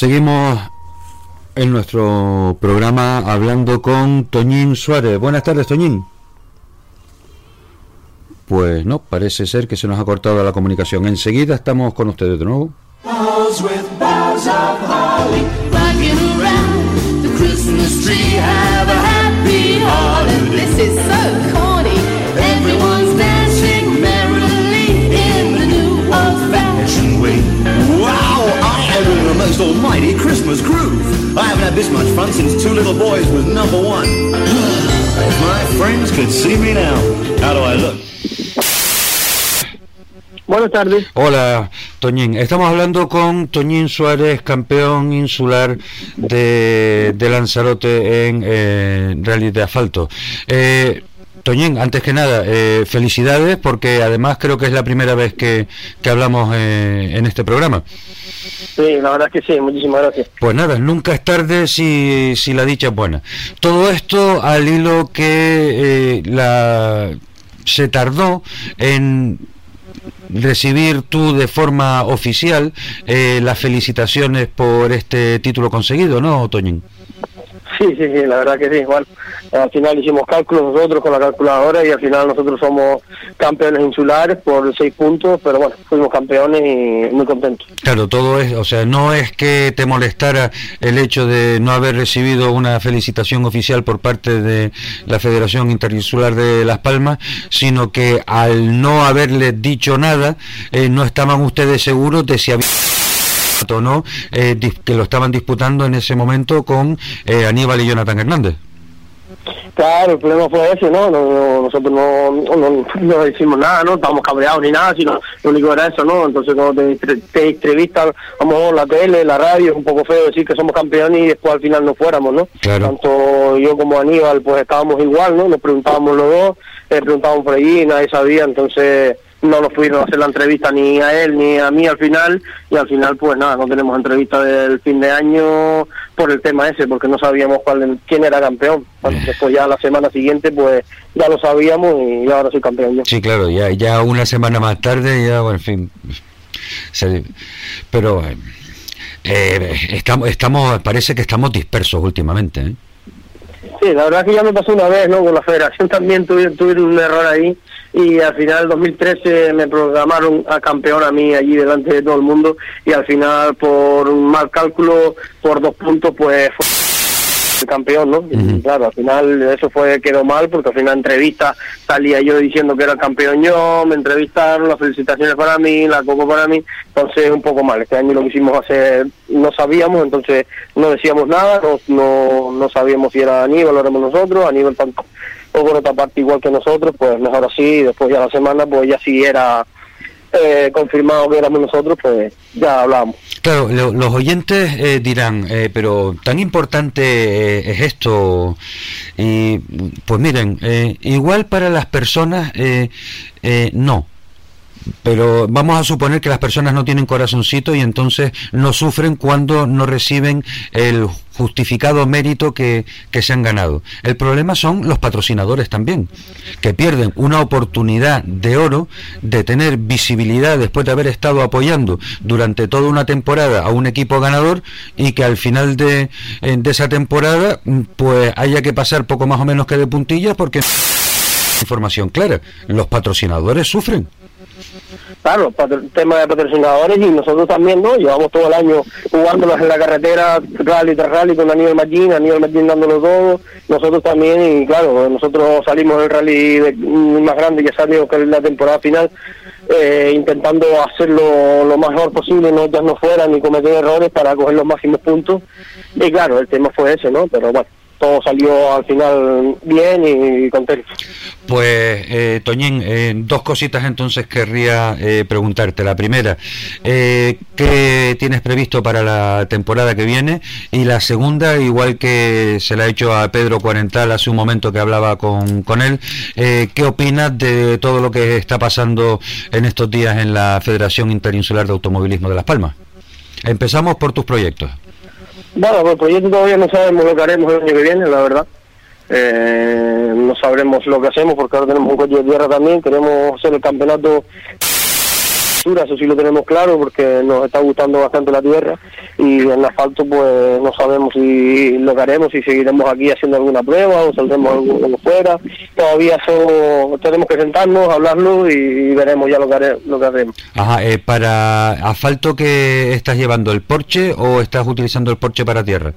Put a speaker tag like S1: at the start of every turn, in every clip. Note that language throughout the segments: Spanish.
S1: Seguimos en nuestro programa hablando con Toñín Suárez. Buenas tardes, Toñín. Pues no, parece ser que se nos ha cortado la comunicación. Enseguida estamos con ustedes de nuevo.
S2: Most almighty Christmas groove. I haven't had this much fun since Two Little Boys was number one. if my friends could see me now, how do I look?
S3: Buenas tardes.
S1: Hola, Toñín. Estamos hablando con Toñín Suárez, campeón insular de, de Lanzarote en eh, rally de asfalto. Eh, Toñín, antes que nada, eh, felicidades porque además creo que es la primera vez que, que hablamos eh, en este programa.
S3: Sí, la verdad es que sí, muchísimas gracias.
S1: Pues nada, nunca es tarde si, si la dicha es buena. Todo esto al hilo que eh, la, se tardó en recibir tú de forma oficial eh, las felicitaciones por este título conseguido, ¿no, Toñín?
S3: Sí, sí, sí, la verdad que sí. Bueno, al final hicimos cálculos nosotros con la calculadora y al final nosotros somos campeones insulares por seis puntos, pero bueno, fuimos campeones y muy contentos.
S1: Claro, todo es, o sea, no es que te molestara el hecho de no haber recibido una felicitación oficial por parte de la Federación Interinsular de Las Palmas, sino que al no haberles dicho nada, eh, no estaban ustedes seguros de si había no, eh, que lo estaban disputando en ese momento con eh, Aníbal y Jonathan Hernández.
S3: Claro, el problema fue ese, ¿no? no, nosotros no, no, no, decimos nada, ¿no? Estábamos cabreados ni nada, sino lo único era eso, ¿no? Entonces cuando te, te entrevistan, vamos la tele, la radio, es un poco feo decir que somos campeones y después al final no fuéramos, ¿no?
S1: Claro.
S3: Tanto yo como Aníbal, pues estábamos igual, ¿no? Nos preguntábamos los dos, eh, preguntábamos por allí, nadie sabía, entonces no nos pudieron hacer la entrevista ni a él ni a mí al final y al final pues nada no tenemos entrevista del fin de año por el tema ese porque no sabíamos cuál quién era campeón. Después ya la semana siguiente pues ya lo sabíamos y ahora soy campeón yo.
S1: Sí claro ya ya una semana más tarde ya bueno en fin pero eh, estamos estamos parece que estamos dispersos últimamente ¿eh?
S3: Sí, la verdad que ya me pasó una vez, ¿no? Con la federación también tuvieron, tuvieron un error ahí y al final 2013 me programaron a campeón a mí allí delante de todo el mundo y al final por un mal cálculo, por dos puntos, pues fue el campeón, ¿no? Y claro, al final eso fue quedó mal porque al final entrevista salía yo diciendo que era campeón yo, me entrevistaron, las felicitaciones para mí, la coco para mí, entonces un poco mal. Este año lo quisimos hacer, no sabíamos, entonces no decíamos nada, no, no, no sabíamos si era Aníbal o éramos nosotros, Aníbal tanto o por otra parte igual que nosotros, pues mejor así, después ya la semana, pues ya si era eh, confirmado que éramos nosotros, pues ya hablábamos.
S1: Claro, los oyentes eh, dirán, eh, pero tan importante es esto. Y pues miren, igual para las personas, no pero vamos a suponer que las personas no tienen corazoncito y entonces no sufren cuando no reciben el justificado mérito que, que, se han ganado. El problema son los patrocinadores también, que pierden una oportunidad de oro de tener visibilidad después de haber estado apoyando durante toda una temporada a un equipo ganador y que al final de, eh, de esa temporada pues haya que pasar poco más o menos que de puntillas porque información clara. Los patrocinadores sufren.
S3: Claro, tema de patrocinadores y nosotros también, ¿no? Llevamos todo el año jugándolos en la carretera, rally tras rally con Daniel Martín, Daniel Martín dándolo todo, nosotros también, y claro, nosotros salimos del rally más grande que salió que la temporada final, eh, intentando hacerlo lo mejor posible, no ya no fuera ni cometer errores para coger los máximos puntos, y claro, el tema fue ese, ¿no? Pero bueno todo salió al final bien y contento.
S1: Pues, eh, Toñín, eh, dos cositas entonces querría eh, preguntarte. La primera, eh, ¿qué tienes previsto para la temporada que viene? Y la segunda, igual que se la ha hecho a Pedro Cuarental hace un momento que hablaba con, con él, ¿qué opinas de todo lo que está pasando en estos días en la Federación Interinsular de Automovilismo de Las Palmas? Empezamos por tus proyectos.
S3: Bueno, por el proyecto todavía no sabemos lo que haremos el año que viene, la verdad. Eh, no sabremos lo que hacemos porque ahora tenemos un coche de tierra también. Queremos hacer el campeonato eso sí lo tenemos claro porque nos está gustando bastante la tierra y en asfalto pues no sabemos si lo que haremos, si seguiremos aquí haciendo alguna prueba o saldremos algo fuera. Todavía eso tenemos que sentarnos, hablarlo y, veremos ya lo que, lo que haremos.
S1: Ajá, eh, ¿para asfalto que estás llevando el Porsche o estás utilizando el Porsche para tierra?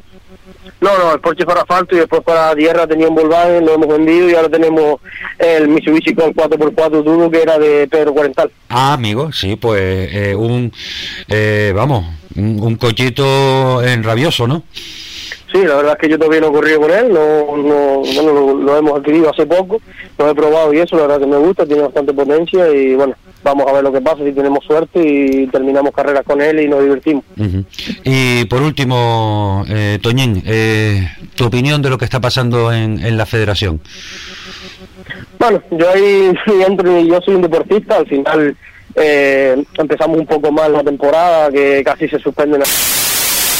S3: No, no, el Porsche para asfalto y después para tierra tenía un Volkswagen, lo hemos vendido y ahora tenemos el Mitsubishi con 4x4 turbo que era de Pedro Cuarental.
S1: Ah, amigo, sí, pues eh, un, eh, vamos, un, cochito en rabioso, ¿no?
S3: Sí, la verdad es que yo todavía no he corrido con él, no, no, bueno, lo, lo, hemos adquirido hace poco, lo he probado y eso, la verdad que me gusta, tiene bastante potencia y bueno, vamos a ver lo que pasa, si tenemos suerte y terminamos carreras con él y nos divertimos.
S1: Y por último, eh, Toñín, eh, tu opinión de lo que está pasando en, en la federación.
S3: Bueno, yo ahí entro y yo soy un deportista, al final eh, empezamos un poco mal la temporada, que casi se suspende,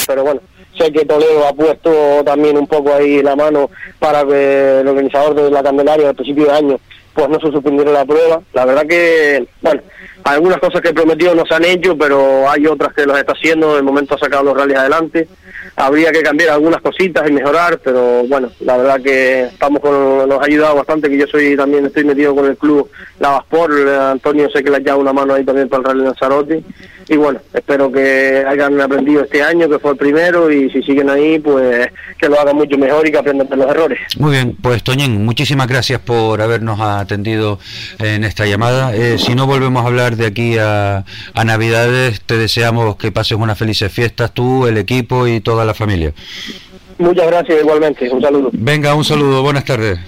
S3: pero bueno, sé que Toledo ha puesto también un poco ahí la mano para que el organizador de la Candelaria al principio de año pues no se suspendieron la prueba. La verdad que, bueno, algunas cosas que prometió no se han hecho, pero hay otras que los está haciendo. De momento ha sacado los rallies adelante. Habría que cambiar algunas cositas y mejorar, pero bueno, la verdad que estamos con, nos ha ayudado bastante, que yo soy también estoy metido con el club Lavasport, Antonio sé que le ha echado una mano ahí también para el rally Lanzarote. Y bueno, espero que hayan aprendido este año, que fue el primero, y si siguen ahí, pues que lo hagan mucho mejor y que aprendan de los errores.
S1: Muy bien, pues Toñín, muchísimas gracias por habernos atendido en esta llamada. Eh, si no volvemos a hablar de aquí a, a Navidades, te deseamos que pases unas felices fiestas tú, el equipo y toda la familia.
S3: Muchas gracias igualmente, un saludo.
S1: Venga, un saludo, buenas tardes.